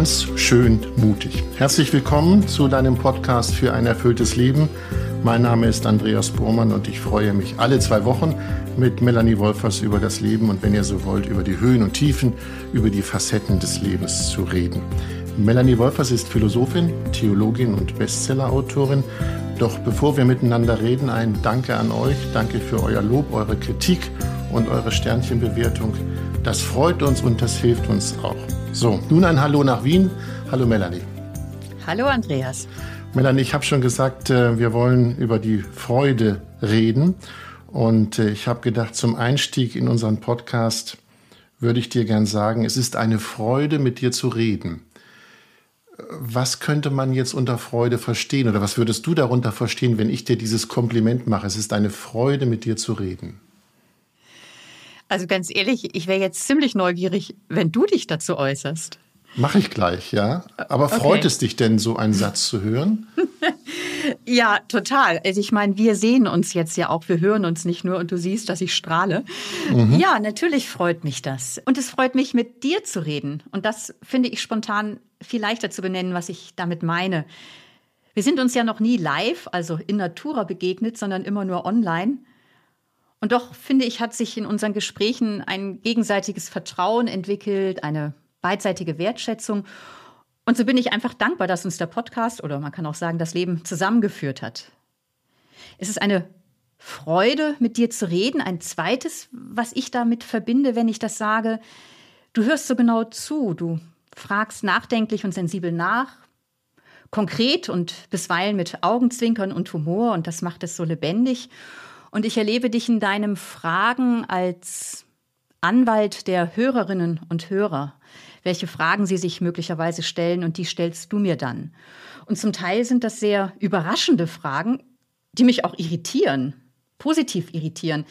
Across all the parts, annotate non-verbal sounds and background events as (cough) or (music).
ganz schön mutig. Herzlich willkommen zu deinem Podcast für ein erfülltes Leben. Mein Name ist Andreas Bormann und ich freue mich alle zwei Wochen mit Melanie Wolfers über das Leben und wenn ihr so wollt, über die Höhen und Tiefen, über die Facetten des Lebens zu reden. Melanie Wolfers ist Philosophin, Theologin und Bestsellerautorin. Doch bevor wir miteinander reden, ein Danke an euch. Danke für euer Lob, eure Kritik und eure Sternchenbewertung. Das freut uns und das hilft uns auch. So, nun ein Hallo nach Wien. Hallo Melanie. Hallo Andreas. Melanie, ich habe schon gesagt, äh, wir wollen über die Freude reden. Und äh, ich habe gedacht, zum Einstieg in unseren Podcast würde ich dir gern sagen, es ist eine Freude, mit dir zu reden. Was könnte man jetzt unter Freude verstehen oder was würdest du darunter verstehen, wenn ich dir dieses Kompliment mache? Es ist eine Freude, mit dir zu reden. Also ganz ehrlich, ich wäre jetzt ziemlich neugierig, wenn du dich dazu äußerst. Mache ich gleich, ja. Aber okay. freut es dich denn, so einen Satz zu hören? (laughs) ja, total. Also ich meine, wir sehen uns jetzt ja auch, wir hören uns nicht nur und du siehst, dass ich strahle. Mhm. Ja, natürlich freut mich das. Und es freut mich, mit dir zu reden. Und das finde ich spontan viel leichter zu benennen, was ich damit meine. Wir sind uns ja noch nie live, also in Natura begegnet, sondern immer nur online. Und doch, finde ich, hat sich in unseren Gesprächen ein gegenseitiges Vertrauen entwickelt, eine beidseitige Wertschätzung. Und so bin ich einfach dankbar, dass uns der Podcast oder man kann auch sagen, das Leben zusammengeführt hat. Es ist eine Freude, mit dir zu reden. Ein zweites, was ich damit verbinde, wenn ich das sage, du hörst so genau zu, du fragst nachdenklich und sensibel nach, konkret und bisweilen mit Augenzwinkern und Humor und das macht es so lebendig. Und ich erlebe dich in deinem Fragen als Anwalt der Hörerinnen und Hörer, welche Fragen sie sich möglicherweise stellen und die stellst du mir dann. Und zum Teil sind das sehr überraschende Fragen, die mich auch irritieren, positiv irritieren.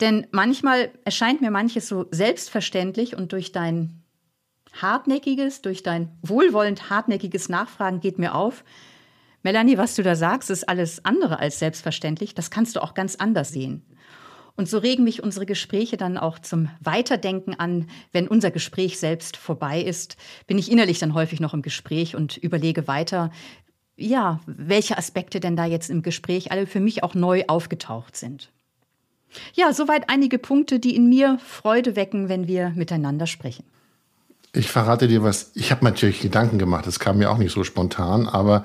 Denn manchmal erscheint mir manches so selbstverständlich und durch dein hartnäckiges, durch dein wohlwollend hartnäckiges Nachfragen geht mir auf, Melanie, was du da sagst, ist alles andere als selbstverständlich. Das kannst du auch ganz anders sehen. Und so regen mich unsere Gespräche dann auch zum Weiterdenken an. Wenn unser Gespräch selbst vorbei ist, bin ich innerlich dann häufig noch im Gespräch und überlege weiter, ja, welche Aspekte denn da jetzt im Gespräch alle für mich auch neu aufgetaucht sind. Ja, soweit einige Punkte, die in mir Freude wecken, wenn wir miteinander sprechen. Ich verrate dir was. Ich habe natürlich Gedanken gemacht. Das kam mir auch nicht so spontan, aber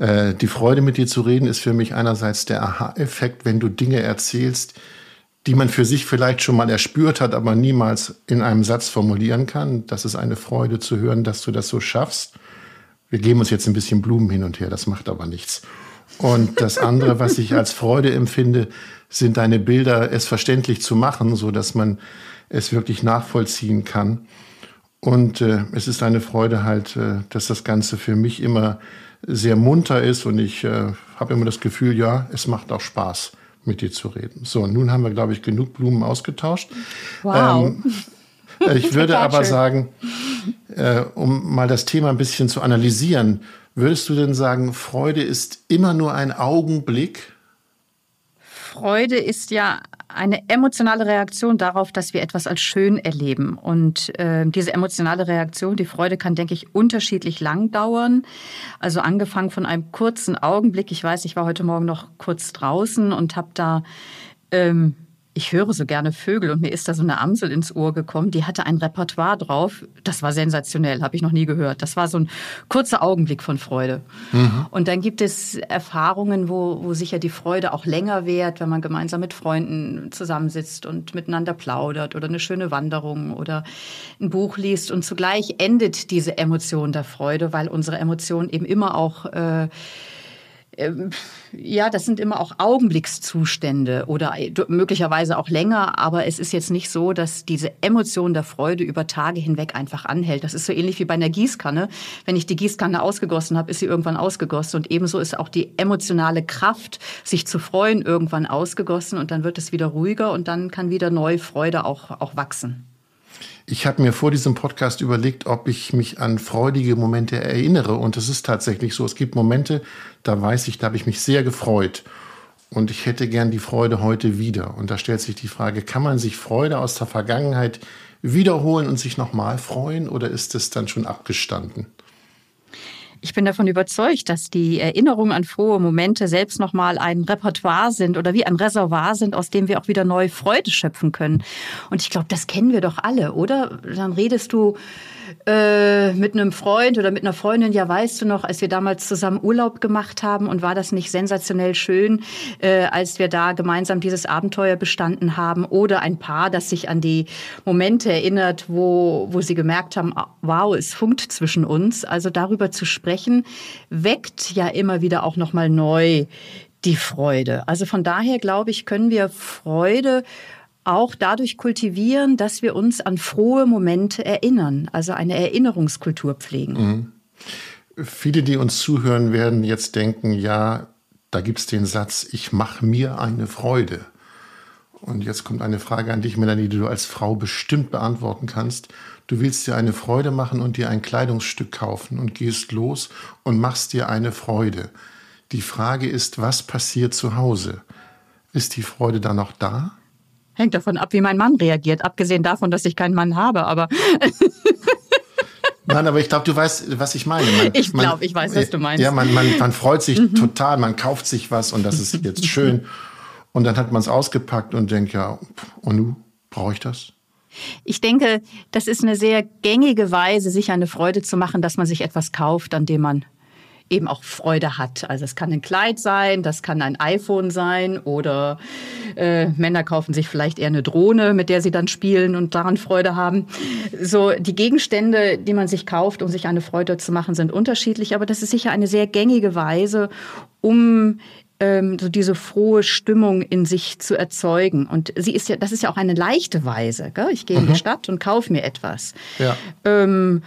äh, die Freude mit dir zu reden ist für mich einerseits der Aha-Effekt, wenn du Dinge erzählst, die man für sich vielleicht schon mal erspürt hat, aber niemals in einem Satz formulieren kann. Das ist eine Freude zu hören, dass du das so schaffst. Wir geben uns jetzt ein bisschen Blumen hin und her, das macht aber nichts. Und das andere, was ich als Freude empfinde, sind deine Bilder, es verständlich zu machen, so dass man es wirklich nachvollziehen kann. Und äh, es ist eine Freude halt, äh, dass das Ganze für mich immer sehr munter ist und ich äh, habe immer das Gefühl, ja, es macht auch Spaß, mit dir zu reden. So, nun haben wir, glaube ich, genug Blumen ausgetauscht. Wow. Ähm, äh, (laughs) ich würde aber sagen, äh, um mal das Thema ein bisschen zu analysieren, würdest du denn sagen, Freude ist immer nur ein Augenblick? Freude ist ja eine emotionale Reaktion darauf, dass wir etwas als schön erleben. Und äh, diese emotionale Reaktion, die Freude kann, denke ich, unterschiedlich lang dauern. Also angefangen von einem kurzen Augenblick. Ich weiß, ich war heute Morgen noch kurz draußen und habe da ähm, ich höre so gerne Vögel und mir ist da so eine Amsel ins Ohr gekommen, die hatte ein Repertoire drauf. Das war sensationell, habe ich noch nie gehört. Das war so ein kurzer Augenblick von Freude. Mhm. Und dann gibt es Erfahrungen, wo, wo sicher die Freude auch länger währt, wenn man gemeinsam mit Freunden zusammensitzt und miteinander plaudert oder eine schöne Wanderung oder ein Buch liest. Und zugleich endet diese Emotion der Freude, weil unsere Emotionen eben immer auch äh, ja, das sind immer auch Augenblickszustände oder äh, möglicherweise auch länger, aber es ist jetzt nicht so, dass diese Emotion der Freude über Tage hinweg einfach anhält. Das ist so ähnlich wie bei einer Gießkanne. Wenn ich die Gießkanne ausgegossen habe, ist sie irgendwann ausgegossen und ebenso ist auch die emotionale Kraft, sich zu freuen, irgendwann ausgegossen und dann wird es wieder ruhiger und dann kann wieder neue Freude auch, auch wachsen. Ich habe mir vor diesem Podcast überlegt, ob ich mich an freudige Momente erinnere. Und es ist tatsächlich so. Es gibt Momente, da weiß ich, da habe ich mich sehr gefreut. Und ich hätte gern die Freude heute wieder. Und da stellt sich die Frage, kann man sich Freude aus der Vergangenheit wiederholen und sich nochmal freuen oder ist es dann schon abgestanden? Ich bin davon überzeugt, dass die Erinnerungen an frohe Momente selbst nochmal ein Repertoire sind oder wie ein Reservoir sind, aus dem wir auch wieder neue Freude schöpfen können. Und ich glaube, das kennen wir doch alle, oder? Dann redest du äh, mit einem Freund oder mit einer Freundin, ja, weißt du noch, als wir damals zusammen Urlaub gemacht haben und war das nicht sensationell schön, äh, als wir da gemeinsam dieses Abenteuer bestanden haben oder ein Paar, das sich an die Momente erinnert, wo, wo sie gemerkt haben, ah, wow, es funkt zwischen uns. Also darüber zu sprechen, weckt ja immer wieder auch nochmal neu die Freude. Also von daher glaube ich, können wir Freude auch dadurch kultivieren, dass wir uns an frohe Momente erinnern, also eine Erinnerungskultur pflegen. Mhm. Viele, die uns zuhören, werden jetzt denken, ja, da gibt es den Satz, ich mache mir eine Freude. Und jetzt kommt eine Frage an dich, Melanie, die du als Frau bestimmt beantworten kannst. Du willst dir eine Freude machen und dir ein Kleidungsstück kaufen und gehst los und machst dir eine Freude. Die Frage ist, was passiert zu Hause? Ist die Freude dann noch da? Hängt davon ab, wie mein Mann reagiert. Abgesehen davon, dass ich keinen Mann habe, aber. Nein, aber ich glaube, du weißt, was ich meine. Man, ich glaube, ich weiß, was du meinst. Ja, man, man, man freut sich mhm. total, man kauft sich was und das ist jetzt schön. Und dann hat man es ausgepackt und denkt, ja, und nu, brauche ich das? Ich denke, das ist eine sehr gängige Weise, sich eine Freude zu machen, dass man sich etwas kauft, an dem man eben auch Freude hat. Also es kann ein Kleid sein, das kann ein iPhone sein oder äh, Männer kaufen sich vielleicht eher eine Drohne, mit der sie dann spielen und daran Freude haben. So die Gegenstände, die man sich kauft, um sich eine Freude zu machen, sind unterschiedlich, aber das ist sicher eine sehr gängige Weise, um ähm, so diese frohe Stimmung in sich zu erzeugen. Und sie ist ja, das ist ja auch eine leichte Weise. Gell? Ich gehe mhm. in die mhm. Stadt und kaufe mir etwas. Ja. Ähm,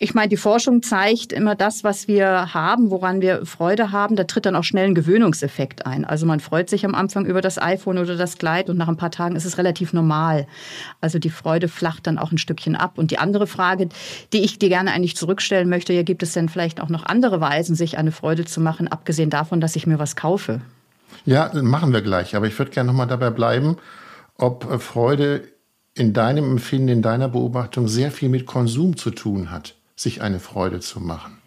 ich meine, die Forschung zeigt immer das, was wir haben, woran wir Freude haben. Da tritt dann auch schnell ein Gewöhnungseffekt ein. Also man freut sich am Anfang über das iPhone oder das Kleid und nach ein paar Tagen ist es relativ normal. Also die Freude flacht dann auch ein Stückchen ab. Und die andere Frage, die ich dir gerne eigentlich zurückstellen möchte, ja, gibt es denn vielleicht auch noch andere Weisen, sich eine Freude zu machen, abgesehen davon, dass ich mir was kaufe? Ja, machen wir gleich. Aber ich würde gerne nochmal dabei bleiben, ob Freude in deinem Empfinden, in deiner Beobachtung sehr viel mit Konsum zu tun hat sich eine Freude zu machen.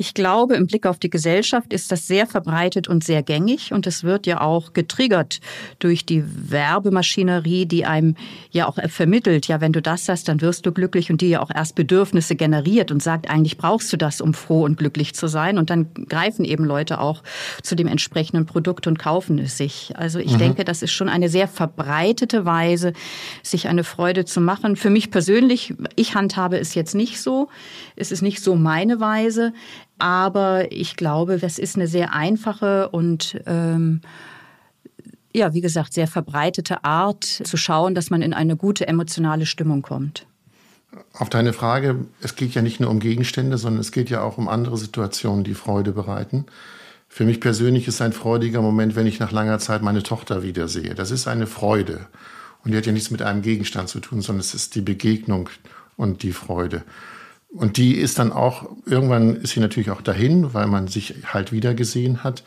Ich glaube, im Blick auf die Gesellschaft ist das sehr verbreitet und sehr gängig und es wird ja auch getriggert durch die Werbemaschinerie, die einem ja auch vermittelt, ja, wenn du das hast, dann wirst du glücklich und die ja auch erst Bedürfnisse generiert und sagt, eigentlich brauchst du das, um froh und glücklich zu sein und dann greifen eben Leute auch zu dem entsprechenden Produkt und kaufen es sich. Also ich mhm. denke, das ist schon eine sehr verbreitete Weise, sich eine Freude zu machen. Für mich persönlich, ich handhabe es jetzt nicht so. Es ist nicht so meine Weise. Aber ich glaube, das ist eine sehr einfache und ähm, ja, wie gesagt, sehr verbreitete Art zu schauen, dass man in eine gute emotionale Stimmung kommt. Auf deine Frage, es geht ja nicht nur um Gegenstände, sondern es geht ja auch um andere Situationen, die Freude bereiten. Für mich persönlich ist ein freudiger Moment, wenn ich nach langer Zeit meine Tochter wiedersehe. Das ist eine Freude. Und die hat ja nichts mit einem Gegenstand zu tun, sondern es ist die Begegnung und die Freude. Und die ist dann auch, irgendwann ist sie natürlich auch dahin, weil man sich halt wieder gesehen hat.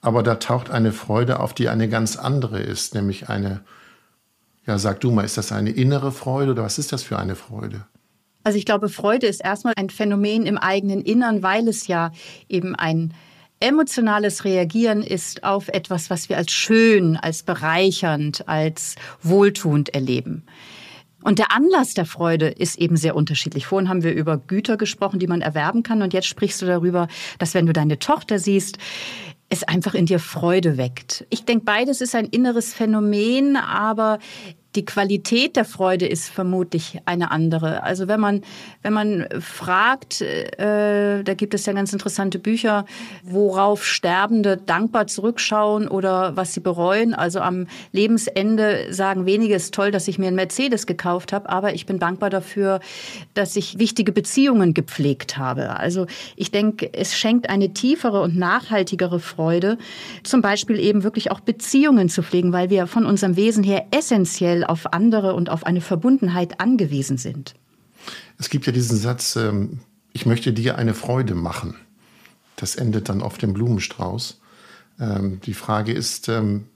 Aber da taucht eine Freude auf, die eine ganz andere ist, nämlich eine, ja, sag du mal, ist das eine innere Freude oder was ist das für eine Freude? Also ich glaube, Freude ist erstmal ein Phänomen im eigenen Innern, weil es ja eben ein emotionales Reagieren ist auf etwas, was wir als schön, als bereichernd, als wohltuend erleben. Und der Anlass der Freude ist eben sehr unterschiedlich. Vorhin haben wir über Güter gesprochen, die man erwerben kann. Und jetzt sprichst du darüber, dass wenn du deine Tochter siehst, es einfach in dir Freude weckt. Ich denke, beides ist ein inneres Phänomen, aber die Qualität der Freude ist vermutlich eine andere. Also wenn man, wenn man fragt, äh, da gibt es ja ganz interessante Bücher, worauf Sterbende dankbar zurückschauen oder was sie bereuen. Also am Lebensende sagen wenige, es ist toll, dass ich mir einen Mercedes gekauft habe, aber ich bin dankbar dafür, dass ich wichtige Beziehungen gepflegt habe. Also ich denke, es schenkt eine tiefere und nachhaltigere Freude, zum Beispiel eben wirklich auch Beziehungen zu pflegen, weil wir von unserem Wesen her essentiell auf andere und auf eine Verbundenheit angewiesen sind. Es gibt ja diesen Satz, ähm, ich möchte dir eine Freude machen. Das endet dann auf dem Blumenstrauß. Ähm, die Frage ist, ähm,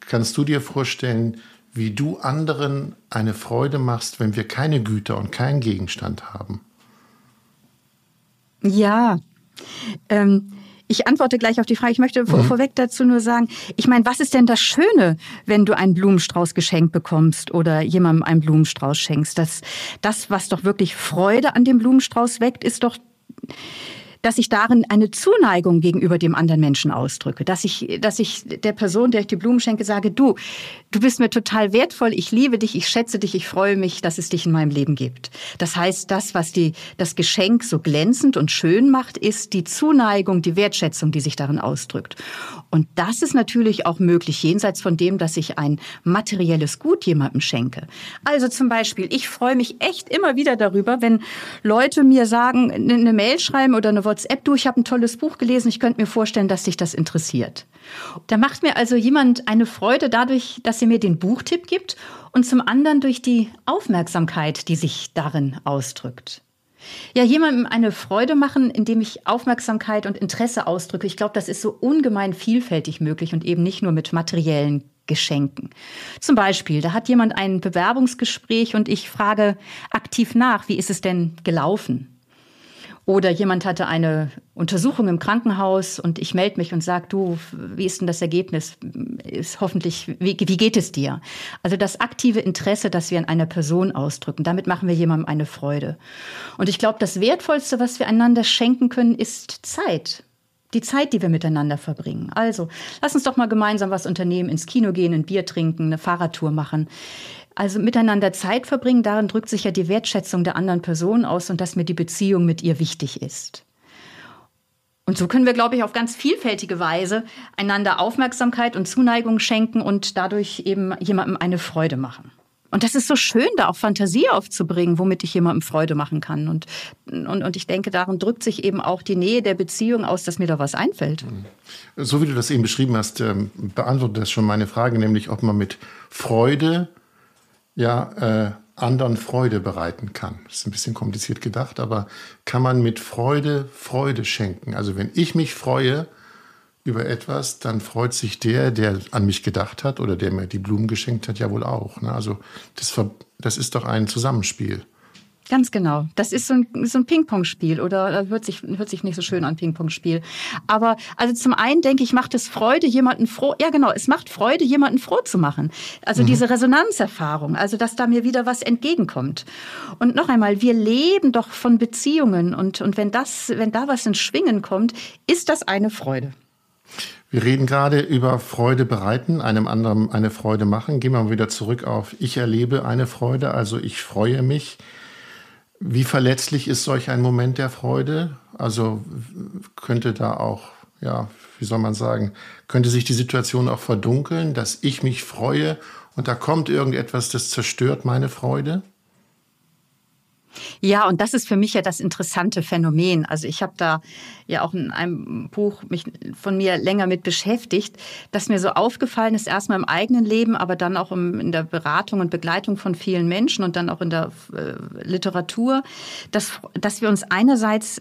kannst du dir vorstellen, wie du anderen eine Freude machst, wenn wir keine Güter und keinen Gegenstand haben? Ja, ähm, ich antworte gleich auf die Frage. Ich möchte mhm. vorweg dazu nur sagen, ich meine, was ist denn das Schöne, wenn du einen Blumenstrauß geschenkt bekommst oder jemandem einen Blumenstrauß schenkst? Das, das, was doch wirklich Freude an dem Blumenstrauß weckt, ist doch dass ich darin eine Zuneigung gegenüber dem anderen Menschen ausdrücke, dass ich, dass ich der Person, der ich die Blumen schenke, sage, du, du bist mir total wertvoll, ich liebe dich, ich schätze dich, ich freue mich, dass es dich in meinem Leben gibt. Das heißt, das, was die, das Geschenk so glänzend und schön macht, ist die Zuneigung, die Wertschätzung, die sich darin ausdrückt. Und das ist natürlich auch möglich, jenseits von dem, dass ich ein materielles Gut jemandem schenke. Also zum Beispiel, ich freue mich echt immer wieder darüber, wenn Leute mir sagen, eine Mail schreiben oder eine WhatsApp, du, ich habe ein tolles Buch gelesen, ich könnte mir vorstellen, dass dich das interessiert. Da macht mir also jemand eine Freude dadurch, dass er mir den Buchtipp gibt und zum anderen durch die Aufmerksamkeit, die sich darin ausdrückt. Ja, jemandem eine Freude machen, indem ich Aufmerksamkeit und Interesse ausdrücke. Ich glaube, das ist so ungemein vielfältig möglich und eben nicht nur mit materiellen Geschenken. Zum Beispiel, da hat jemand ein Bewerbungsgespräch und ich frage aktiv nach, wie ist es denn gelaufen? Oder jemand hatte eine Untersuchung im Krankenhaus und ich melde mich und sage, du, wie ist denn das Ergebnis? Ist hoffentlich, wie, wie geht es dir? Also das aktive Interesse, das wir an einer Person ausdrücken, damit machen wir jemandem eine Freude. Und ich glaube, das Wertvollste, was wir einander schenken können, ist Zeit die Zeit, die wir miteinander verbringen. Also, lass uns doch mal gemeinsam was unternehmen, ins Kino gehen, ein Bier trinken, eine Fahrradtour machen. Also miteinander Zeit verbringen, darin drückt sich ja die Wertschätzung der anderen Person aus und dass mir die Beziehung mit ihr wichtig ist. Und so können wir, glaube ich, auf ganz vielfältige Weise einander Aufmerksamkeit und Zuneigung schenken und dadurch eben jemandem eine Freude machen. Und das ist so schön, da auch Fantasie aufzubringen, womit ich jemandem Freude machen kann. Und, und, und ich denke, darin drückt sich eben auch die Nähe der Beziehung aus, dass mir da was einfällt. So wie du das eben beschrieben hast, ähm, beantwortet das schon meine Frage, nämlich ob man mit Freude ja äh, anderen Freude bereiten kann. Das ist ein bisschen kompliziert gedacht, aber kann man mit Freude Freude schenken? Also wenn ich mich freue über etwas, dann freut sich der, der an mich gedacht hat oder der mir die Blumen geschenkt hat, ja wohl auch. Ne? Also das, das ist doch ein Zusammenspiel. Ganz genau. Das ist so ein, so ein Ping-Pong-Spiel oder hört sich, hört sich nicht so schön an Ping-Pong-Spiel. Aber also zum einen denke ich, macht es Freude, jemanden froh, ja genau, es macht Freude, jemanden froh zu machen. Also mhm. diese Resonanzerfahrung, also dass da mir wieder was entgegenkommt. Und noch einmal, wir leben doch von Beziehungen und, und wenn das, wenn da was ins Schwingen kommt, ist das eine Freude. Wir reden gerade über Freude bereiten, einem anderen eine Freude machen. Gehen wir mal wieder zurück auf ich erlebe eine Freude, also ich freue mich. Wie verletzlich ist solch ein Moment der Freude? Also könnte da auch, ja, wie soll man sagen, könnte sich die Situation auch verdunkeln, dass ich mich freue und da kommt irgendetwas, das zerstört meine Freude? Ja, und das ist für mich ja das interessante Phänomen. Also ich habe da ja auch in einem Buch mich von mir länger mit beschäftigt, dass mir so aufgefallen ist, erstmal im eigenen Leben, aber dann auch in der Beratung und Begleitung von vielen Menschen und dann auch in der äh, Literatur, dass, dass wir uns einerseits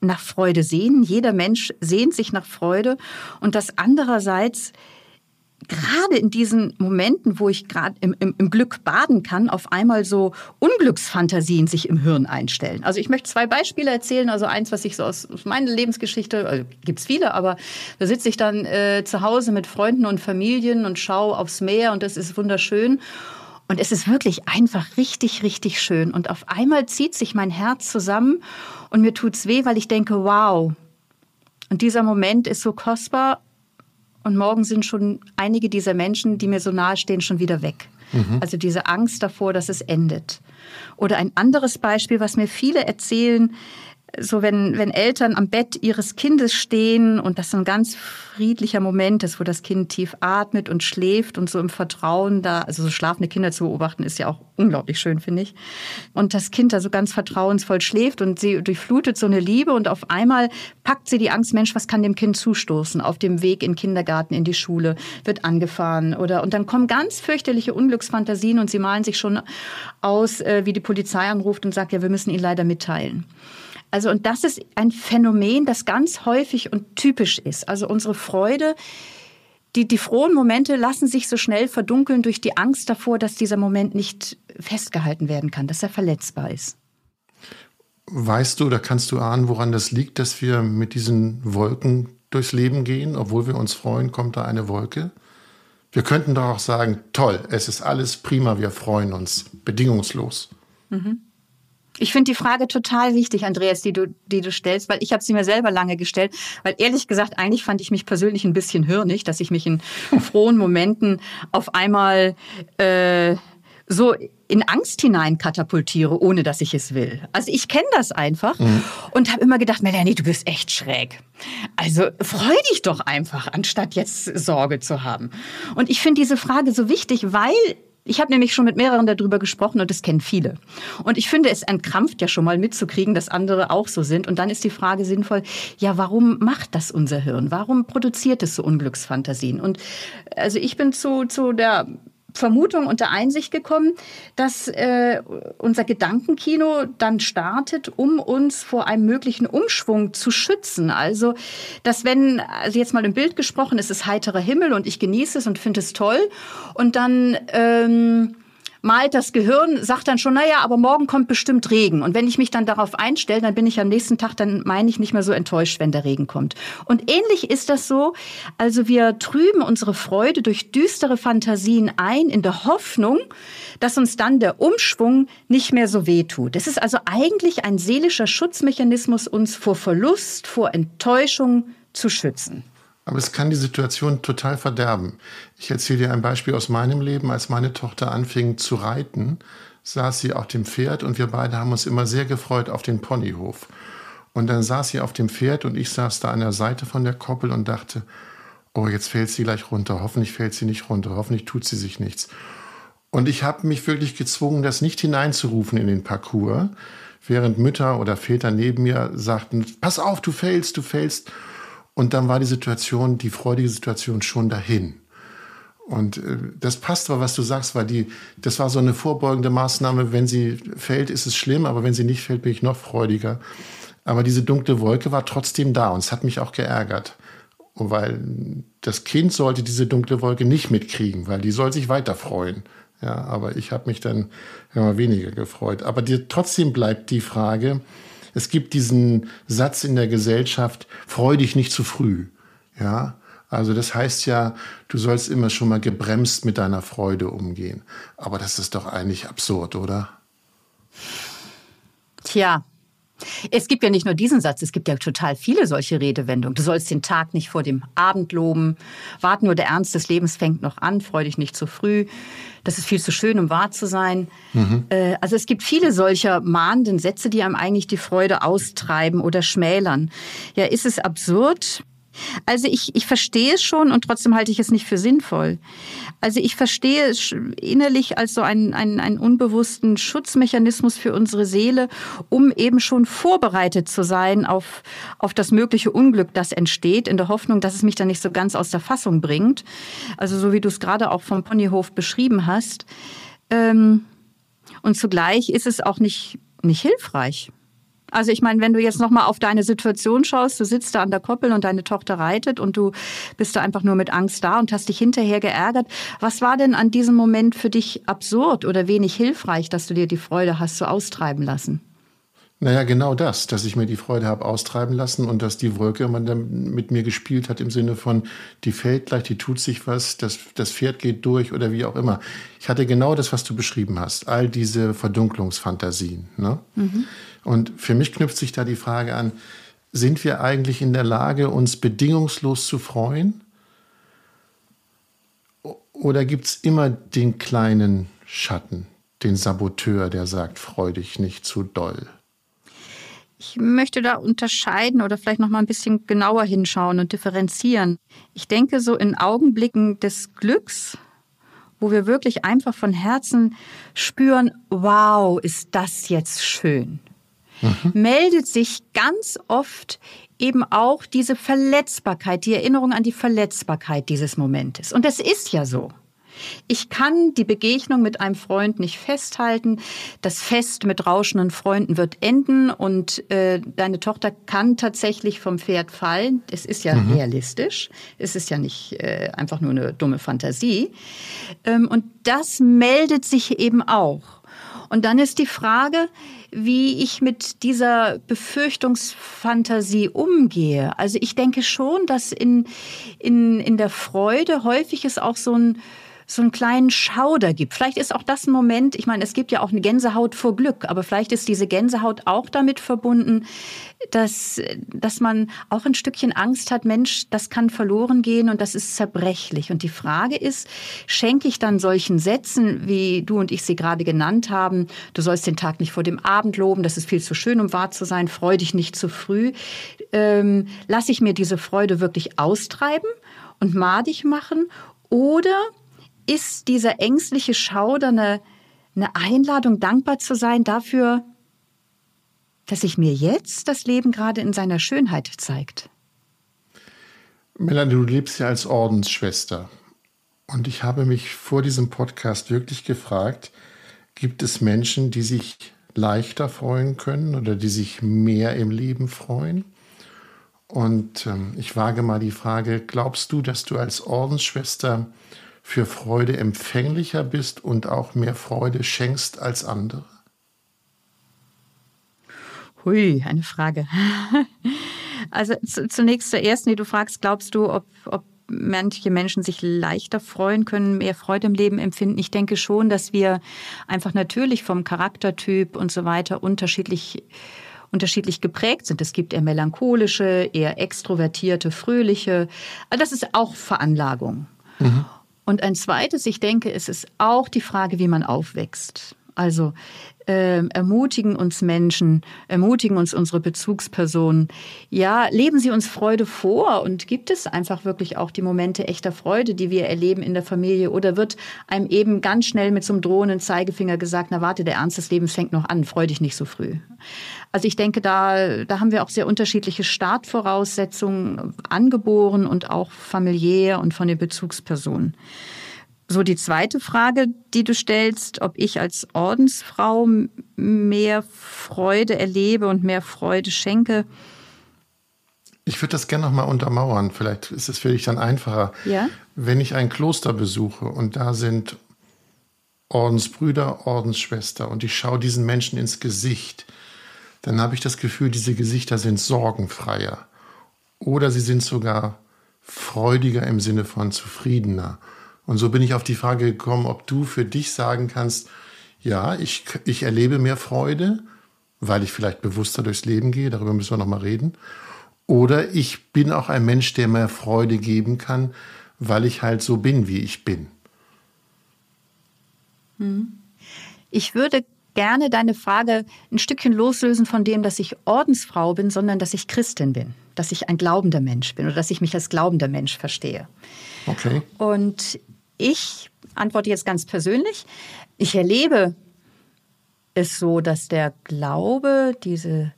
nach Freude sehen. Jeder Mensch sehnt sich nach Freude und dass andererseits gerade in diesen Momenten, wo ich gerade im, im, im, Glück baden kann, auf einmal so Unglücksfantasien sich im Hirn einstellen. Also ich möchte zwei Beispiele erzählen. Also eins, was ich so aus, aus meiner Lebensgeschichte, also gibt's viele, aber da sitze ich dann äh, zu Hause mit Freunden und Familien und schaue aufs Meer und das ist wunderschön. Und es ist wirklich einfach richtig, richtig schön. Und auf einmal zieht sich mein Herz zusammen und mir tut's weh, weil ich denke, wow. Und dieser Moment ist so kostbar und morgen sind schon einige dieser Menschen, die mir so nahe stehen, schon wieder weg. Mhm. Also diese Angst davor, dass es endet. Oder ein anderes Beispiel, was mir viele erzählen, so wenn, wenn Eltern am Bett ihres Kindes stehen und das so ein ganz friedlicher Moment ist, wo das Kind tief atmet und schläft und so im Vertrauen da, also so schlafende Kinder zu beobachten, ist ja auch unglaublich schön, finde ich. Und das Kind da so ganz vertrauensvoll schläft und sie durchflutet so eine Liebe und auf einmal packt sie die Angst, Mensch, was kann dem Kind zustoßen? Auf dem Weg in den Kindergarten, in die Schule, wird angefahren oder, und dann kommen ganz fürchterliche Unglücksfantasien und sie malen sich schon aus, äh, wie die Polizei anruft und sagt, ja, wir müssen ihn leider mitteilen. Also, und das ist ein Phänomen, das ganz häufig und typisch ist. Also unsere Freude die, die frohen Momente lassen sich so schnell verdunkeln durch die Angst davor, dass dieser Moment nicht festgehalten werden kann, dass er verletzbar ist. Weißt du oder kannst du ahnen, woran das liegt, dass wir mit diesen Wolken durchs Leben gehen? Obwohl wir uns freuen, kommt da eine Wolke. Wir könnten doch auch sagen, toll, es ist alles prima, wir freuen uns, bedingungslos. Mhm. Ich finde die Frage total wichtig, Andreas, die du, die du stellst, weil ich habe sie mir selber lange gestellt. Weil ehrlich gesagt, eigentlich fand ich mich persönlich ein bisschen hirnig, dass ich mich in (laughs) frohen Momenten auf einmal äh, so in Angst hinein katapultiere, ohne dass ich es will. Also ich kenne das einfach mhm. und habe immer gedacht, Melanie, du bist echt schräg. Also freu dich doch einfach, anstatt jetzt Sorge zu haben. Und ich finde diese Frage so wichtig, weil ich habe nämlich schon mit mehreren darüber gesprochen und das kennen viele. Und ich finde, es entkrampft ja schon mal mitzukriegen, dass andere auch so sind. Und dann ist die Frage sinnvoll, ja, warum macht das unser Hirn? Warum produziert es so Unglücksfantasien? Und also ich bin zu, zu der Vermutung und der Einsicht gekommen, dass äh, unser Gedankenkino dann startet, um uns vor einem möglichen Umschwung zu schützen. Also, dass wenn, also jetzt mal im Bild gesprochen, es ist heiterer Himmel und ich genieße es und finde es toll und dann ähm, malt das Gehirn, sagt dann schon, naja, aber morgen kommt bestimmt Regen. Und wenn ich mich dann darauf einstelle, dann bin ich am nächsten Tag, dann meine ich nicht mehr so enttäuscht, wenn der Regen kommt. Und ähnlich ist das so. Also wir trüben unsere Freude durch düstere Fantasien ein, in der Hoffnung, dass uns dann der Umschwung nicht mehr so weh tut. Es ist also eigentlich ein seelischer Schutzmechanismus, uns vor Verlust, vor Enttäuschung zu schützen. Aber es kann die Situation total verderben. Ich erzähle dir ein Beispiel aus meinem Leben. Als meine Tochter anfing zu reiten, saß sie auf dem Pferd und wir beide haben uns immer sehr gefreut auf den Ponyhof. Und dann saß sie auf dem Pferd und ich saß da an der Seite von der Koppel und dachte, oh, jetzt fällt sie gleich runter. Hoffentlich fällt sie nicht runter. Hoffentlich tut sie sich nichts. Und ich habe mich wirklich gezwungen, das nicht hineinzurufen in den Parcours, während Mütter oder Väter neben mir sagten, pass auf, du fällst, du fällst. Und dann war die Situation, die freudige Situation schon dahin. Und äh, das passt aber, was du sagst, weil die, das war so eine vorbeugende Maßnahme. Wenn sie fällt, ist es schlimm, aber wenn sie nicht fällt, bin ich noch freudiger. Aber diese dunkle Wolke war trotzdem da und es hat mich auch geärgert. Weil das Kind sollte diese dunkle Wolke nicht mitkriegen, weil die soll sich weiter freuen. Ja, aber ich habe mich dann immer weniger gefreut. Aber dir trotzdem bleibt die Frage, es gibt diesen Satz in der Gesellschaft, freu dich nicht zu früh. Ja, also das heißt ja, du sollst immer schon mal gebremst mit deiner Freude umgehen. Aber das ist doch eigentlich absurd, oder? Tja, es gibt ja nicht nur diesen Satz, es gibt ja total viele solche Redewendungen. Du sollst den Tag nicht vor dem Abend loben. Wart nur, der Ernst des Lebens fängt noch an. Freu dich nicht zu früh. Das ist viel zu schön, um wahr zu sein. Mhm. Äh, also es gibt viele solcher mahnenden Sätze, die einem eigentlich die Freude austreiben oder schmälern. Ja, ist es absurd? Also ich, ich verstehe es schon und trotzdem halte ich es nicht für sinnvoll. Also ich verstehe es innerlich als so einen, einen, einen unbewussten Schutzmechanismus für unsere Seele, um eben schon vorbereitet zu sein auf, auf das mögliche Unglück, das entsteht, in der Hoffnung, dass es mich dann nicht so ganz aus der Fassung bringt. Also so wie du es gerade auch vom Ponyhof beschrieben hast. Ähm, und zugleich ist es auch nicht, nicht hilfreich. Also ich meine, wenn du jetzt nochmal auf deine Situation schaust, du sitzt da an der Koppel und deine Tochter reitet und du bist da einfach nur mit Angst da und hast dich hinterher geärgert. Was war denn an diesem Moment für dich absurd oder wenig hilfreich, dass du dir die Freude hast so austreiben lassen? Naja, genau das, dass ich mir die Freude habe austreiben lassen und dass die Wolke immer mit mir gespielt hat im Sinne von, die fällt gleich, die tut sich was, das, das Pferd geht durch oder wie auch immer. Ich hatte genau das, was du beschrieben hast, all diese Verdunklungsfantasien. Ne? Mhm. Und für mich knüpft sich da die Frage an, sind wir eigentlich in der Lage, uns bedingungslos zu freuen? Oder gibt es immer den kleinen Schatten, den Saboteur, der sagt, freu dich nicht zu doll? Ich möchte da unterscheiden oder vielleicht noch mal ein bisschen genauer hinschauen und differenzieren. Ich denke so in Augenblicken des Glücks, wo wir wirklich einfach von Herzen spüren, wow, ist das jetzt schön. Mhm. Meldet sich ganz oft eben auch diese Verletzbarkeit, die Erinnerung an die Verletzbarkeit dieses Momentes. Und das ist ja so. Ich kann die Begegnung mit einem Freund nicht festhalten. Das Fest mit rauschenden Freunden wird enden und äh, deine Tochter kann tatsächlich vom Pferd fallen. Es ist ja mhm. realistisch. Es ist ja nicht äh, einfach nur eine dumme Fantasie. Ähm, und das meldet sich eben auch. Und dann ist die Frage, wie ich mit dieser Befürchtungsfantasie umgehe. Also ich denke schon, dass in, in, in der Freude häufig ist auch so ein so einen kleinen Schauder gibt. Vielleicht ist auch das ein Moment, ich meine, es gibt ja auch eine Gänsehaut vor Glück, aber vielleicht ist diese Gänsehaut auch damit verbunden, dass, dass man auch ein Stückchen Angst hat, Mensch, das kann verloren gehen und das ist zerbrechlich. Und die Frage ist, schenke ich dann solchen Sätzen, wie du und ich sie gerade genannt haben, du sollst den Tag nicht vor dem Abend loben, das ist viel zu schön, um wahr zu sein, freu dich nicht zu früh. Ähm, lasse ich mir diese Freude wirklich austreiben und madig machen oder ist dieser ängstliche Schauder eine, eine Einladung, dankbar zu sein dafür, dass sich mir jetzt das Leben gerade in seiner Schönheit zeigt? Melanie, du lebst ja als Ordensschwester. Und ich habe mich vor diesem Podcast wirklich gefragt, gibt es Menschen, die sich leichter freuen können oder die sich mehr im Leben freuen? Und ähm, ich wage mal die Frage, glaubst du, dass du als Ordensschwester für Freude empfänglicher bist und auch mehr Freude schenkst als andere? Hui, eine Frage. (laughs) Also zunächst zuerst, nee, du fragst, glaubst du, ob, ob manche Menschen sich leichter freuen können, mehr Freude im Leben empfinden. Ich denke schon, dass wir einfach natürlich vom Charaktertyp und so weiter unterschiedlich unterschiedlich geprägt sind. Es gibt eher melancholische, eher extrovertierte, fröhliche. Also das ist auch Veranlagung. Mhm. Und ein zweites, ich denke, es ist auch die Frage, wie man aufwächst. Also äh, ermutigen uns Menschen, ermutigen uns unsere Bezugspersonen. Ja, leben Sie uns Freude vor und gibt es einfach wirklich auch die Momente echter Freude, die wir erleben in der Familie? Oder wird einem eben ganz schnell mit so einem drohenden Zeigefinger gesagt, na warte, der Ernst des Lebens fängt noch an, freu dich nicht so früh. Also ich denke, da, da haben wir auch sehr unterschiedliche Startvoraussetzungen angeboren und auch familiär und von den Bezugspersonen. So die zweite Frage, die du stellst, ob ich als Ordensfrau mehr Freude erlebe und mehr Freude schenke. Ich würde das gerne noch mal untermauern. Vielleicht ist es für dich dann einfacher. Ja? Wenn ich ein Kloster besuche und da sind Ordensbrüder, Ordensschwester und ich schaue diesen Menschen ins Gesicht, dann habe ich das Gefühl, diese Gesichter sind sorgenfreier. Oder sie sind sogar freudiger im Sinne von zufriedener. Und so bin ich auf die Frage gekommen, ob du für dich sagen kannst, ja, ich, ich erlebe mehr Freude, weil ich vielleicht bewusster durchs Leben gehe, darüber müssen wir nochmal reden. Oder ich bin auch ein Mensch, der mehr Freude geben kann, weil ich halt so bin, wie ich bin. Hm. Ich würde gerne deine Frage ein Stückchen loslösen von dem, dass ich Ordensfrau bin, sondern dass ich Christin bin, dass ich ein glaubender Mensch bin oder dass ich mich als glaubender Mensch verstehe. Okay. Und ich antworte jetzt ganz persönlich. Ich erlebe es so, dass der Glaube, diese,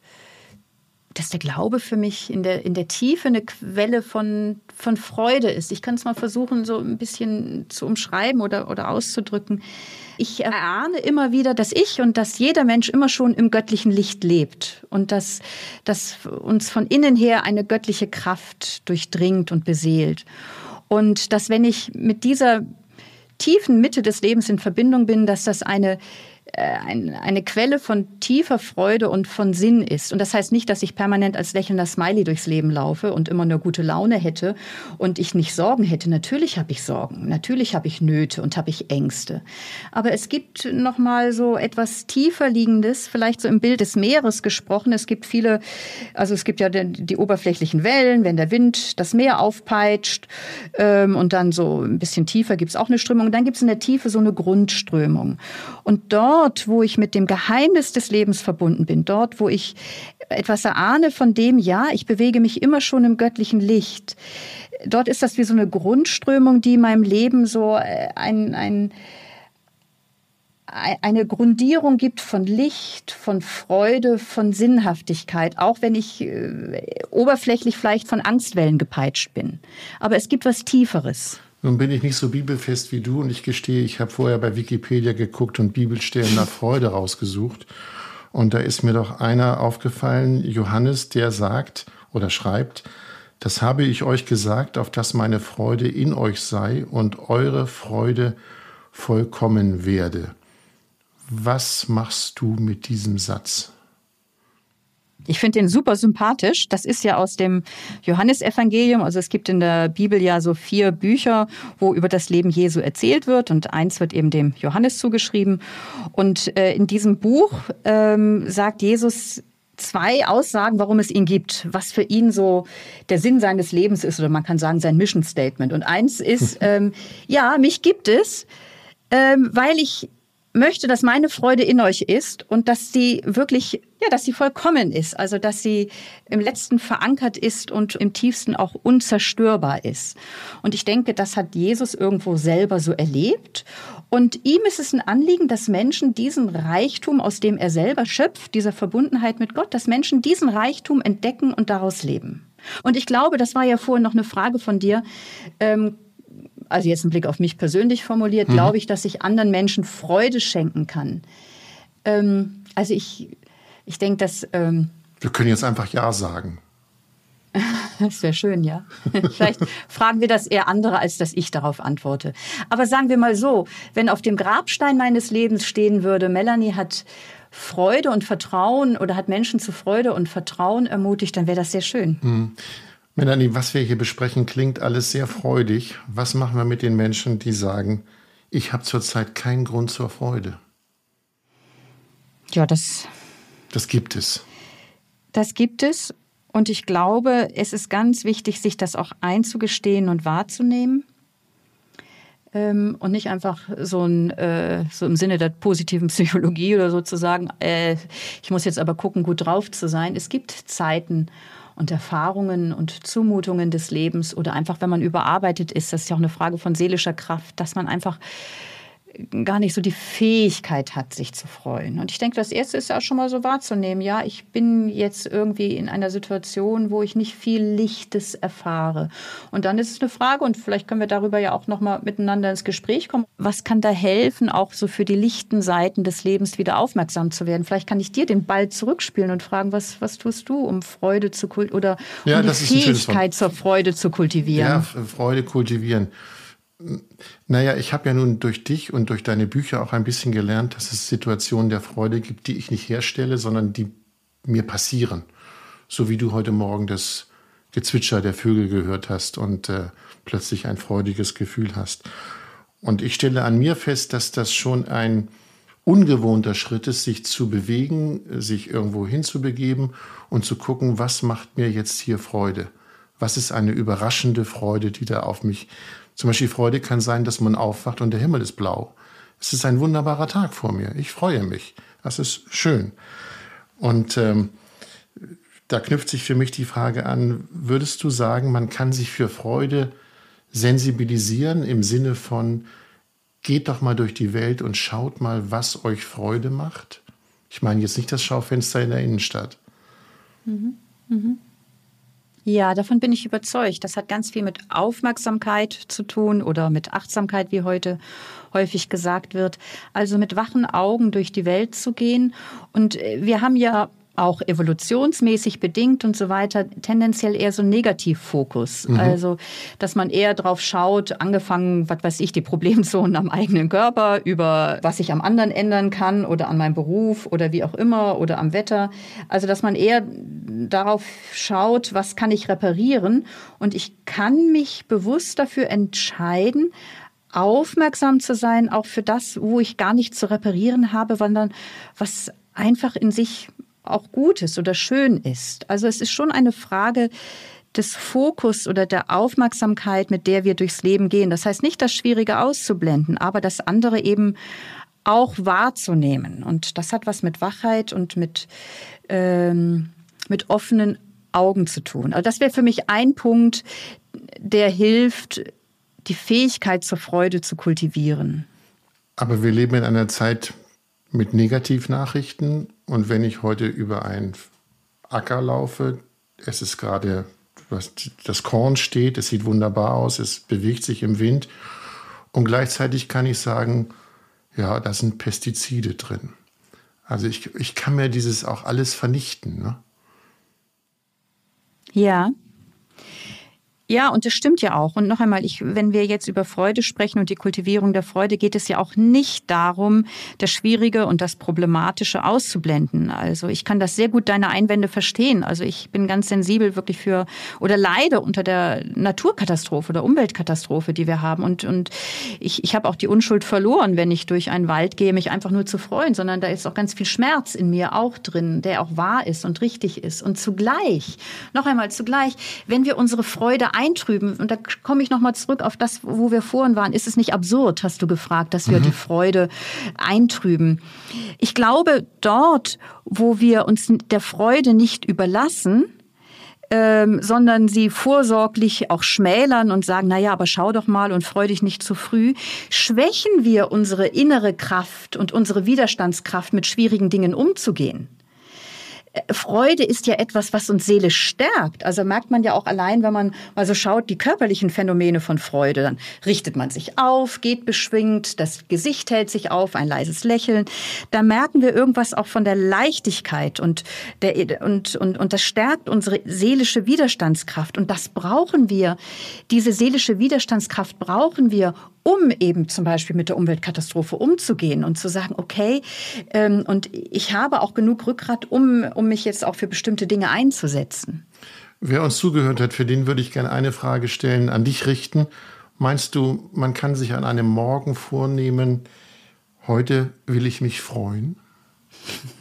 dass der Glaube für mich in der, in der Tiefe eine Quelle von, von Freude ist. Ich kann es mal versuchen, so ein bisschen zu umschreiben oder, oder auszudrücken. Ich erahne immer wieder, dass ich und dass jeder Mensch immer schon im göttlichen Licht lebt und dass, dass uns von innen her eine göttliche Kraft durchdringt und beseelt. Und dass wenn ich mit dieser tiefen Mitte des Lebens in Verbindung bin, dass das eine äh, eine Quelle von tiefer Freude und von Sinn ist. Und das heißt nicht, dass ich permanent als lächelnder Smiley durchs Leben laufe und immer nur gute Laune hätte und ich nicht Sorgen hätte. Natürlich habe ich Sorgen, natürlich habe ich Nöte und habe ich Ängste. Aber es gibt noch mal so etwas tiefer liegendes, vielleicht so im Bild des Meeres gesprochen. Es gibt viele, also es gibt ja die, die oberflächlichen Wellen, wenn der Wind das Meer aufpeitscht ähm, und dann so ein bisschen tiefer gibt es auch eine Strömung. Und dann gibt es in der Tiefe so eine Grundströmung. Und dort dort, wo ich mit dem Geheimnis des Lebens verbunden bin, dort, wo ich etwas erahne von dem, ja, ich bewege mich immer schon im göttlichen Licht. Dort ist das wie so eine Grundströmung, die meinem Leben so äh, ein, ein, eine Grundierung gibt von Licht, von Freude, von Sinnhaftigkeit, auch wenn ich äh, oberflächlich vielleicht von Angstwellen gepeitscht bin. Aber es gibt was Tieferes. Nun bin ich nicht so bibelfest wie du und ich gestehe, ich habe vorher bei Wikipedia geguckt und Bibelstellen nach Freude rausgesucht. Und da ist mir doch einer aufgefallen, Johannes, der sagt oder schreibt, das habe ich euch gesagt, auf dass meine Freude in euch sei und eure Freude vollkommen werde. Was machst du mit diesem Satz? Ich finde den super sympathisch. Das ist ja aus dem Johannesevangelium. Also es gibt in der Bibel ja so vier Bücher, wo über das Leben Jesu erzählt wird. Und eins wird eben dem Johannes zugeschrieben. Und äh, in diesem Buch ähm, sagt Jesus zwei Aussagen, warum es ihn gibt, was für ihn so der Sinn seines Lebens ist, oder man kann sagen sein Mission Statement. Und eins ist, (laughs) ähm, ja, mich gibt es, ähm, weil ich möchte, dass meine Freude in euch ist und dass sie wirklich, ja, dass sie vollkommen ist. Also, dass sie im Letzten verankert ist und im Tiefsten auch unzerstörbar ist. Und ich denke, das hat Jesus irgendwo selber so erlebt. Und ihm ist es ein Anliegen, dass Menschen diesen Reichtum, aus dem er selber schöpft, dieser Verbundenheit mit Gott, dass Menschen diesen Reichtum entdecken und daraus leben. Und ich glaube, das war ja vorhin noch eine Frage von dir. Ähm, also jetzt ein Blick auf mich persönlich formuliert, mhm. glaube ich, dass ich anderen Menschen Freude schenken kann. Ähm, also ich, ich denke, dass... Ähm, wir können jetzt einfach Ja sagen. (laughs) Das wäre schön, ja. (laughs) Vielleicht fragen wir das eher andere, als dass ich darauf antworte. Aber sagen wir mal so, wenn auf dem Grabstein meines Lebens stehen würde, Melanie hat Freude und Vertrauen oder hat Menschen zu Freude und Vertrauen ermutigt, dann wäre das sehr schön. Mhm. Melanie, was wir hier besprechen, klingt alles sehr freudig. Was machen wir mit den Menschen, die sagen, ich habe zurzeit keinen Grund zur Freude? Ja, das. Das gibt es. Das gibt es. Und ich glaube, es ist ganz wichtig, sich das auch einzugestehen und wahrzunehmen. Ähm, und nicht einfach so, ein, äh, so im Sinne der positiven (laughs) Psychologie oder sozusagen, äh, ich muss jetzt aber gucken, gut drauf zu sein. Es gibt Zeiten, und Erfahrungen und Zumutungen des Lebens oder einfach, wenn man überarbeitet ist, das ist ja auch eine Frage von seelischer Kraft, dass man einfach gar nicht so die Fähigkeit hat, sich zu freuen. Und ich denke, das Erste ist ja schon mal so wahrzunehmen, ja, ich bin jetzt irgendwie in einer Situation, wo ich nicht viel Lichtes erfahre. Und dann ist es eine Frage, und vielleicht können wir darüber ja auch nochmal miteinander ins Gespräch kommen, was kann da helfen, auch so für die lichten Seiten des Lebens wieder aufmerksam zu werden? Vielleicht kann ich dir den Ball zurückspielen und fragen, was, was tust du, um Freude zu kultivieren oder um ja, die Fähigkeit zur Freude zu kultivieren? Ja, Freude kultivieren. Naja, ich habe ja nun durch dich und durch deine Bücher auch ein bisschen gelernt, dass es Situationen der Freude gibt, die ich nicht herstelle, sondern die mir passieren. So wie du heute Morgen das Gezwitscher der Vögel gehört hast und äh, plötzlich ein freudiges Gefühl hast. Und ich stelle an mir fest, dass das schon ein ungewohnter Schritt ist, sich zu bewegen, sich irgendwo hinzubegeben und zu gucken, was macht mir jetzt hier Freude? Was ist eine überraschende Freude, die da auf mich zum Beispiel Freude kann sein, dass man aufwacht und der Himmel ist blau. Es ist ein wunderbarer Tag vor mir. Ich freue mich. Das ist schön. Und ähm, da knüpft sich für mich die Frage an, würdest du sagen, man kann sich für Freude sensibilisieren im Sinne von, geht doch mal durch die Welt und schaut mal, was euch Freude macht? Ich meine jetzt nicht das Schaufenster in der Innenstadt. Mhm. Mhm. Ja, davon bin ich überzeugt. Das hat ganz viel mit Aufmerksamkeit zu tun oder mit Achtsamkeit, wie heute häufig gesagt wird. Also mit wachen Augen durch die Welt zu gehen. Und äh, wir haben ja auch evolutionsmäßig bedingt und so weiter, tendenziell eher so ein Negativfokus. Mhm. Also, dass man eher drauf schaut, angefangen, was weiß ich, die Problemzonen am eigenen Körper, über was ich am anderen ändern kann oder an meinem Beruf oder wie auch immer oder am Wetter. Also, dass man eher darauf schaut, was kann ich reparieren und ich kann mich bewusst dafür entscheiden, aufmerksam zu sein, auch für das, wo ich gar nicht zu reparieren habe, sondern was einfach in sich auch gut ist oder schön ist. Also es ist schon eine Frage des Fokus oder der Aufmerksamkeit, mit der wir durchs Leben gehen. Das heißt nicht, das Schwierige auszublenden, aber das andere eben auch wahrzunehmen. Und das hat was mit Wachheit und mit, ähm, mit offenen Augen zu tun. Also das wäre für mich ein Punkt, der hilft, die Fähigkeit zur Freude zu kultivieren. Aber wir leben in einer Zeit mit Negativnachrichten und wenn ich heute über einen Acker laufe, es ist gerade das Korn steht, es sieht wunderbar aus, es bewegt sich im Wind. Und gleichzeitig kann ich sagen, ja, da sind Pestizide drin. Also ich, ich kann mir dieses auch alles vernichten. Ne? Ja. Ja, und das stimmt ja auch. Und noch einmal, ich, wenn wir jetzt über Freude sprechen und die Kultivierung der Freude, geht es ja auch nicht darum, das Schwierige und das Problematische auszublenden. Also ich kann das sehr gut deine Einwände verstehen. Also ich bin ganz sensibel wirklich für oder leide unter der Naturkatastrophe oder Umweltkatastrophe, die wir haben. Und, und ich, ich habe auch die Unschuld verloren, wenn ich durch einen Wald gehe, mich einfach nur zu freuen, sondern da ist auch ganz viel Schmerz in mir auch drin, der auch wahr ist und richtig ist. Und zugleich, noch einmal zugleich, wenn wir unsere Freude eintrüben. Und da komme ich nochmal zurück auf das, wo wir vorhin waren. Ist es nicht absurd, hast du gefragt, dass wir mhm. die Freude eintrüben? Ich glaube, dort, wo wir uns der Freude nicht überlassen, ähm, sondern sie vorsorglich auch schmälern und sagen, na ja, aber schau doch mal und freu dich nicht zu früh, schwächen wir unsere innere Kraft und unsere Widerstandskraft, mit schwierigen Dingen umzugehen. Freude ist ja etwas, was uns seelisch stärkt. Also merkt man ja auch allein, wenn man mal so schaut, die körperlichen Phänomene von Freude. Dann richtet man sich auf, geht beschwingt, das Gesicht hält sich auf, ein leises Lächeln. Da merken wir irgendwas auch von der Leichtigkeit und, der, und, und, und das stärkt unsere seelische Widerstandskraft. Und das brauchen wir. Diese seelische Widerstandskraft brauchen wir, um eben zum Beispiel mit der Umweltkatastrophe umzugehen und zu sagen, okay, ähm, und ich habe auch genug Rückgrat, um, um mich jetzt auch für bestimmte Dinge einzusetzen. Wer uns zugehört hat, für den würde ich gerne eine Frage stellen, an dich richten. Meinst du, man kann sich an einem Morgen vornehmen, heute will ich mich freuen?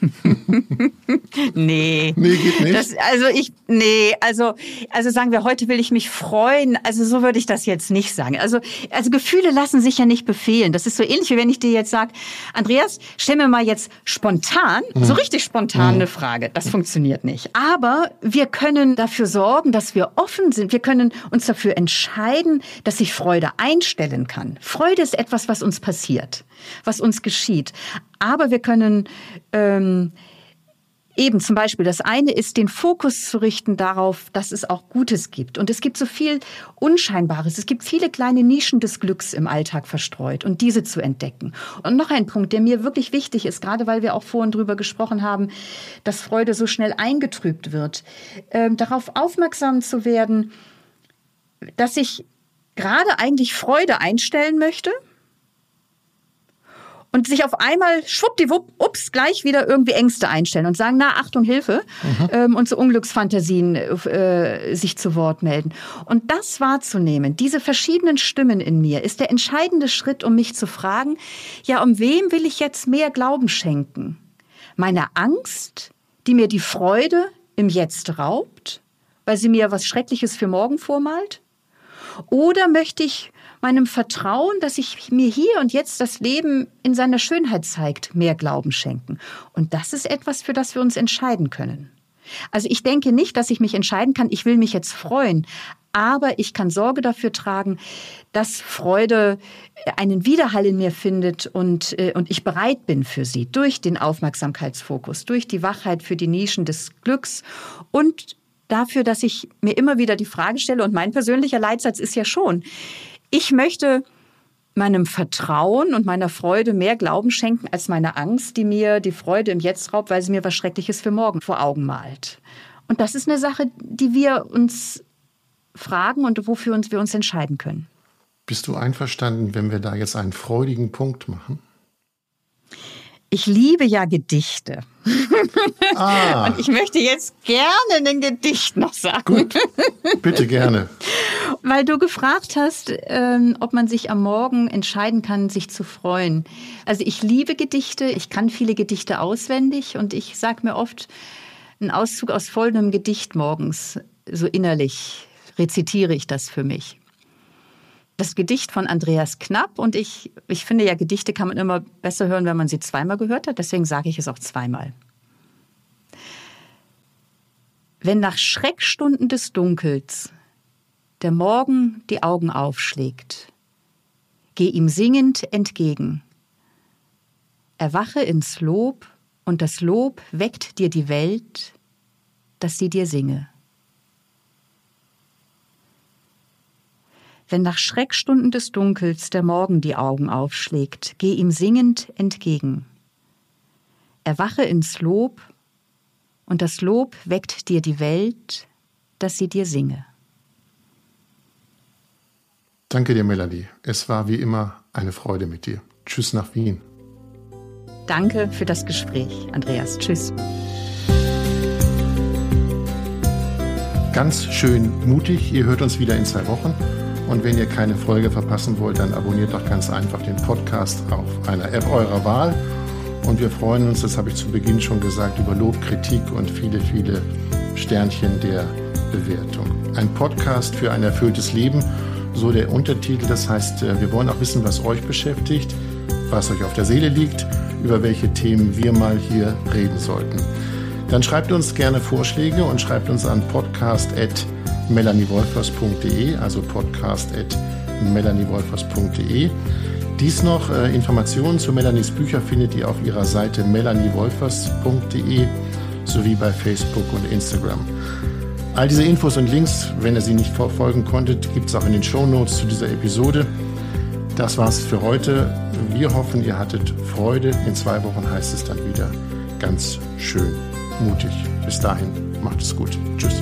(laughs) nee. Nee, geht nicht. Das, also ich, nee, also, also sagen wir, heute will ich mich freuen. Also so würde ich das jetzt nicht sagen. Also, also Gefühle lassen sich ja nicht befehlen. Das ist so ähnlich, wie wenn ich dir jetzt sage, Andreas, stell mir mal jetzt spontan, mhm. so richtig spontan mhm. eine Frage. Das funktioniert nicht. Aber wir können dafür sorgen, dass wir offen sind. Wir können uns dafür entscheiden, dass sich Freude einstellen kann. Freude ist etwas, was uns passiert, was uns geschieht. Aber wir können ähm, Eben zum Beispiel, das eine ist, den Fokus zu richten darauf, dass es auch Gutes gibt. Und es gibt so viel Unscheinbares. Es gibt viele kleine Nischen des Glücks im Alltag verstreut und diese zu entdecken. Und noch ein Punkt, der mir wirklich wichtig ist, gerade weil wir auch vorhin drüber gesprochen haben, dass Freude so schnell eingetrübt wird, äh, darauf aufmerksam zu werden, dass ich gerade eigentlich Freude einstellen möchte – und sich auf einmal schwuppdiwupp, ups, gleich wieder irgendwie Ängste einstellen und sagen, na, Achtung, Hilfe, mhm. ähm, und so Unglücksfantasien äh, sich zu Wort melden. Und das wahrzunehmen, diese verschiedenen Stimmen in mir, ist der entscheidende Schritt, um mich zu fragen, ja, um wem will ich jetzt mehr Glauben schenken? Meiner Angst, die mir die Freude im Jetzt raubt, weil sie mir was Schreckliches für morgen vormalt? Oder möchte ich meinem Vertrauen, dass ich mir hier und jetzt das Leben in seiner Schönheit zeigt, mehr Glauben schenken. Und das ist etwas, für das wir uns entscheiden können. Also ich denke nicht, dass ich mich entscheiden kann, ich will mich jetzt freuen, aber ich kann Sorge dafür tragen, dass Freude einen Widerhall in mir findet und, äh, und ich bereit bin für sie durch den Aufmerksamkeitsfokus, durch die Wachheit für die Nischen des Glücks und dafür, dass ich mir immer wieder die Frage stelle und mein persönlicher Leitsatz ist ja schon, ich möchte meinem Vertrauen und meiner Freude mehr Glauben schenken als meiner Angst, die mir die Freude im Jetzt raubt, weil sie mir was Schreckliches für morgen vor Augen malt. Und das ist eine Sache, die wir uns fragen und wofür uns wir uns entscheiden können. Bist du einverstanden, wenn wir da jetzt einen freudigen Punkt machen? Ich liebe ja Gedichte. Ah. (laughs) Und ich möchte jetzt gerne ein Gedicht noch sagen. Gut, bitte gerne. (laughs) Weil du gefragt hast, ähm, ob man sich am Morgen entscheiden kann, sich zu freuen. Also ich liebe Gedichte, ich kann viele Gedichte auswendig und ich sage mir oft einen Auszug aus folgendem Gedicht morgens, so innerlich rezitiere ich das für mich das Gedicht von Andreas Knapp und ich, ich finde ja, Gedichte kann man immer besser hören, wenn man sie zweimal gehört hat, deswegen sage ich es auch zweimal. Wenn nach Schreckstunden des Dunkels der Morgen die Augen aufschlägt, geh ihm singend entgegen. Erwache ins Lob und das Lob weckt dir die Welt, dass sie dir singe. Wenn nach Schreckstunden des Dunkels der Morgen die Augen aufschlägt, geh ihm singend entgegen. Erwache ins Lob, und das Lob weckt dir die Welt, dass sie dir singe. Danke dir, Melanie. Es war wie immer eine Freude mit dir. Tschüss nach Wien. Danke für das Gespräch, Andreas. Tschüss. Ganz schön mutig. Ihr hört uns wieder in zwei Wochen. Und wenn ihr keine Folge verpassen wollt, dann abonniert doch ganz einfach den Podcast auf einer App eurer Wahl. Und wir freuen uns, das habe ich zu Beginn schon gesagt, über Lob, Kritik und viele, viele Sternchen der Bewertung. Ein Podcast für ein erfülltes Leben, so der Untertitel. Das heißt, äh, wir wollen auch wissen, was euch beschäftigt, was euch auf der Seele liegt, über welche Themen wir mal hier reden sollten. Dann schreibt uns gerne Vorschläge und schreibt uns an podcast.melaniewolfers.de, also podcast.melaniewolfers.de. Dies noch, äh, Informationen zu Melanies Bücher findet ihr auf ihrer Seite melaniewolfers.de sowie bei Facebook und Instagram. All diese Infos und Links, wenn ihr sie nicht verfolgen konntet, gibt es auch in den Show Notes zu dieser Episode. Das war's für heute. Wir hoffen, ihr hattet Freude. In zwei Wochen heißt es dann wieder ganz schön mutig. Bis dahin, macht es gut. Tschüss.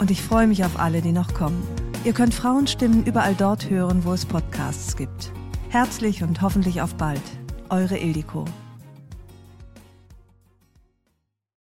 Und ich freue mich auf alle, die noch kommen. Ihr könnt Frauenstimmen überall dort hören, wo es Podcasts gibt. Herzlich und hoffentlich auf bald. Eure Ildiko.